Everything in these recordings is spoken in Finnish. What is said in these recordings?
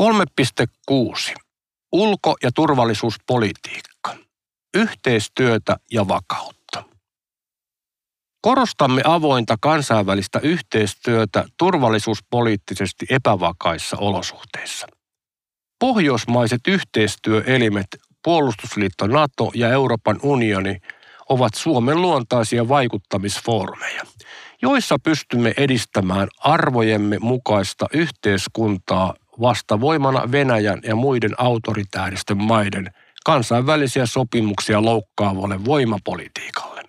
3.6. Ulko- ja turvallisuuspolitiikka. Yhteistyötä ja vakautta. Korostamme avointa kansainvälistä yhteistyötä turvallisuuspoliittisesti epävakaissa olosuhteissa. Pohjoismaiset yhteistyöelimet, puolustusliitto NATO ja Euroopan unioni ovat Suomen luontaisia vaikuttamisfoorumeja, joissa pystymme edistämään arvojemme mukaista yhteiskuntaa vastavoimana Venäjän ja muiden autoritääristen maiden kansainvälisiä sopimuksia loukkaavalle voimapolitiikalle.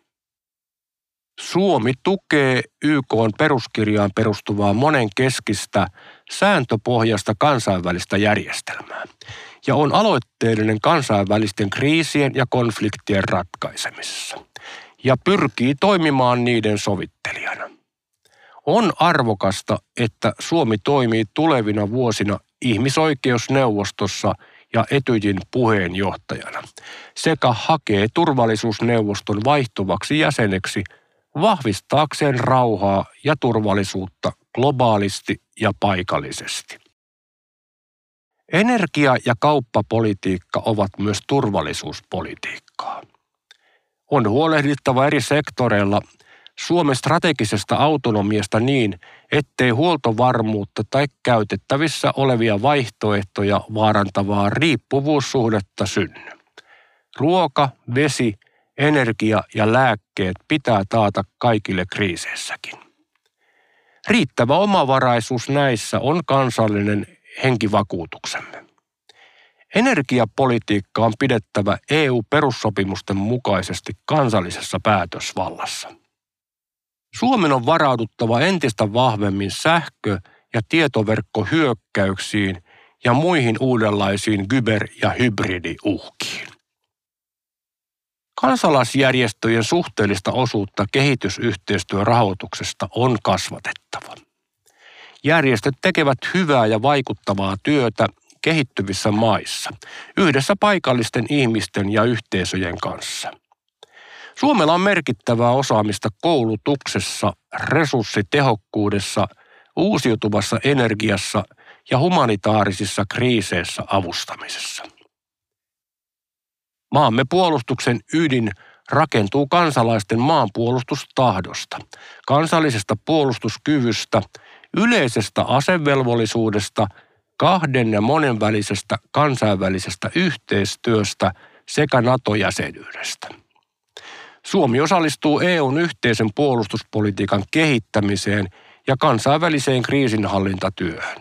Suomi tukee YK peruskirjaan perustuvaa monenkeskistä sääntöpohjasta kansainvälistä järjestelmää ja on aloitteellinen kansainvälisten kriisien ja konfliktien ratkaisemisessa ja pyrkii toimimaan niiden sovittelijana. On arvokasta, että Suomi toimii tulevina vuosina ihmisoikeusneuvostossa ja Etyjin puheenjohtajana sekä hakee turvallisuusneuvoston vaihtuvaksi jäseneksi vahvistaakseen rauhaa ja turvallisuutta globaalisti ja paikallisesti. Energia- ja kauppapolitiikka ovat myös turvallisuuspolitiikkaa. On huolehdittava eri sektoreilla Suomen strategisesta autonomiasta niin, ettei huoltovarmuutta tai käytettävissä olevia vaihtoehtoja vaarantavaa riippuvuussuhdetta synny. Ruoka, vesi, energia ja lääkkeet pitää taata kaikille kriiseissäkin. Riittävä omavaraisuus näissä on kansallinen henkivakuutuksemme. Energiapolitiikka on pidettävä EU-perussopimusten mukaisesti kansallisessa päätösvallassa. Suomen on varauduttava entistä vahvemmin sähkö- ja tietoverkkohyökkäyksiin ja muihin uudenlaisiin kyber- ja hybridiuhkiin. Kansalaisjärjestöjen suhteellista osuutta kehitysyhteistyörahoituksesta on kasvatettava. Järjestöt tekevät hyvää ja vaikuttavaa työtä kehittyvissä maissa yhdessä paikallisten ihmisten ja yhteisöjen kanssa – Suomella on merkittävää osaamista koulutuksessa, resurssitehokkuudessa, uusiutuvassa energiassa ja humanitaarisissa kriiseissä avustamisessa. Maamme puolustuksen ydin rakentuu kansalaisten maanpuolustustahdosta, kansallisesta puolustuskyvystä, yleisestä asevelvollisuudesta, kahden ja monenvälisestä kansainvälisestä yhteistyöstä sekä NATO-jäsenyydestä. Suomi osallistuu EUn yhteisen puolustuspolitiikan kehittämiseen ja kansainväliseen kriisinhallintatyöhön.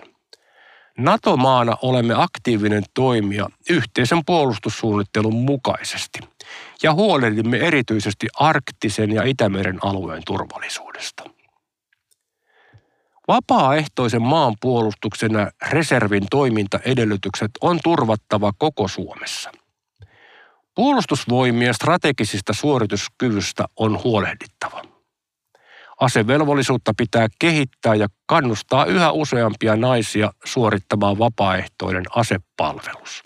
NATO-maana olemme aktiivinen toimija yhteisen puolustussuunnittelun mukaisesti ja huolehdimme erityisesti arktisen ja Itämeren alueen turvallisuudesta. Vapaaehtoisen maanpuolustuksen ja reservin toimintaedellytykset on turvattava koko Suomessa – Puolustusvoimien strategisista suorituskyvystä on huolehdittava. Asevelvollisuutta pitää kehittää ja kannustaa yhä useampia naisia suorittamaan vapaaehtoinen asepalvelus.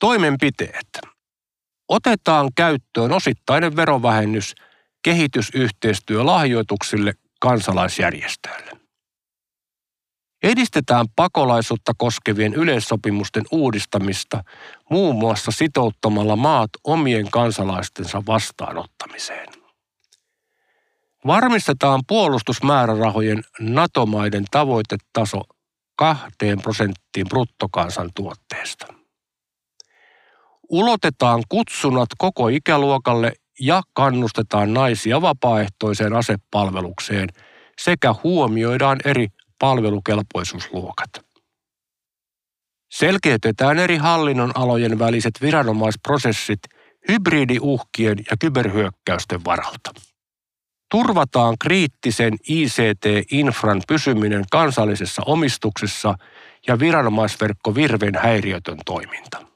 Toimenpiteet. Otetaan käyttöön osittainen verovähennys kehitysyhteistyölahjoituksille kansalaisjärjestöille. Edistetään pakolaisuutta koskevien yleissopimusten uudistamista muun muassa sitouttamalla maat omien kansalaistensa vastaanottamiseen. Varmistetaan puolustusmäärärahojen NATO-maiden tavoitetaso kahteen prosenttiin bruttokansantuotteesta. Ulotetaan kutsunat koko ikäluokalle ja kannustetaan naisia vapaaehtoiseen asepalvelukseen sekä huomioidaan eri palvelukelpoisuusluokat. Selkeytetään eri hallinnon alojen väliset viranomaisprosessit hybridiuhkien ja kyberhyökkäysten varalta. Turvataan kriittisen ICT-infran pysyminen kansallisessa omistuksessa ja viranomaisverkko Virven häiriötön toiminta.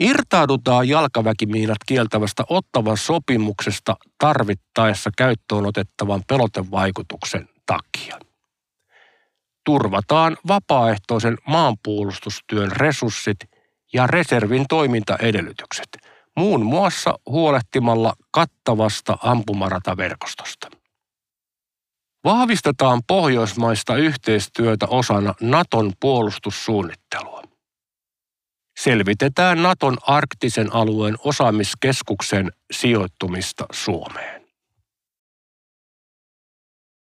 Irtaudutaan jalkaväkimiinat kieltävästä ottavan sopimuksesta tarvittaessa käyttöön otettavan pelotevaikutuksen takia turvataan vapaaehtoisen maanpuolustustyön resurssit ja reservin toimintaedellytykset, muun muassa huolehtimalla kattavasta ampumarataverkostosta. Vahvistetaan pohjoismaista yhteistyötä osana Naton puolustussuunnittelua. Selvitetään Naton arktisen alueen osaamiskeskuksen sijoittumista Suomeen.